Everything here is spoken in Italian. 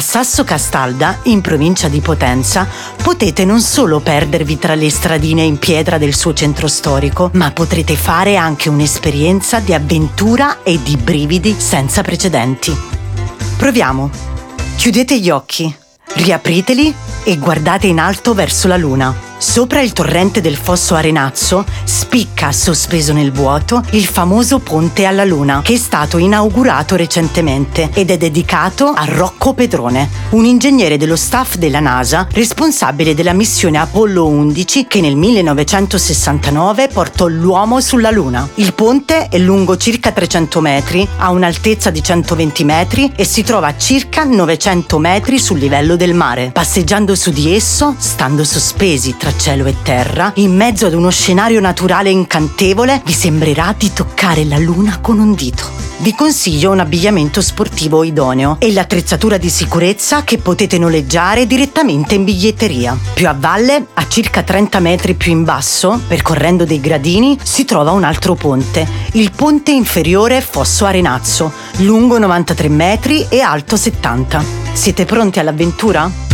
Sasso Castalda, in provincia di Potenza, potete non solo perdervi tra le stradine in pietra del suo centro storico, ma potrete fare anche un'esperienza di avventura e di brividi senza precedenti. Proviamo. Chiudete gli occhi, riapriteli e guardate in alto verso la luna. Sopra il torrente del Fosso Arenazzo spicca, sospeso nel vuoto, il famoso Ponte alla Luna, che è stato inaugurato recentemente ed è dedicato a Rocco Pedrone, un ingegnere dello staff della NASA responsabile della missione Apollo 11 che nel 1969 portò l'uomo sulla Luna. Il ponte è lungo circa 300 metri, ha un'altezza di 120 metri e si trova a circa 900 metri sul livello del mare. Passeggiando su di esso, stando sospesi tra cielo e terra, in mezzo ad uno scenario naturale incantevole, vi sembrerà di toccare la luna con un dito. Vi consiglio un abbigliamento sportivo idoneo e l'attrezzatura di sicurezza che potete noleggiare direttamente in biglietteria. Più a valle, a circa 30 metri più in basso, percorrendo dei gradini, si trova un altro ponte, il ponte inferiore Fosso Arenazzo, lungo 93 metri e alto 70. Siete pronti all'avventura?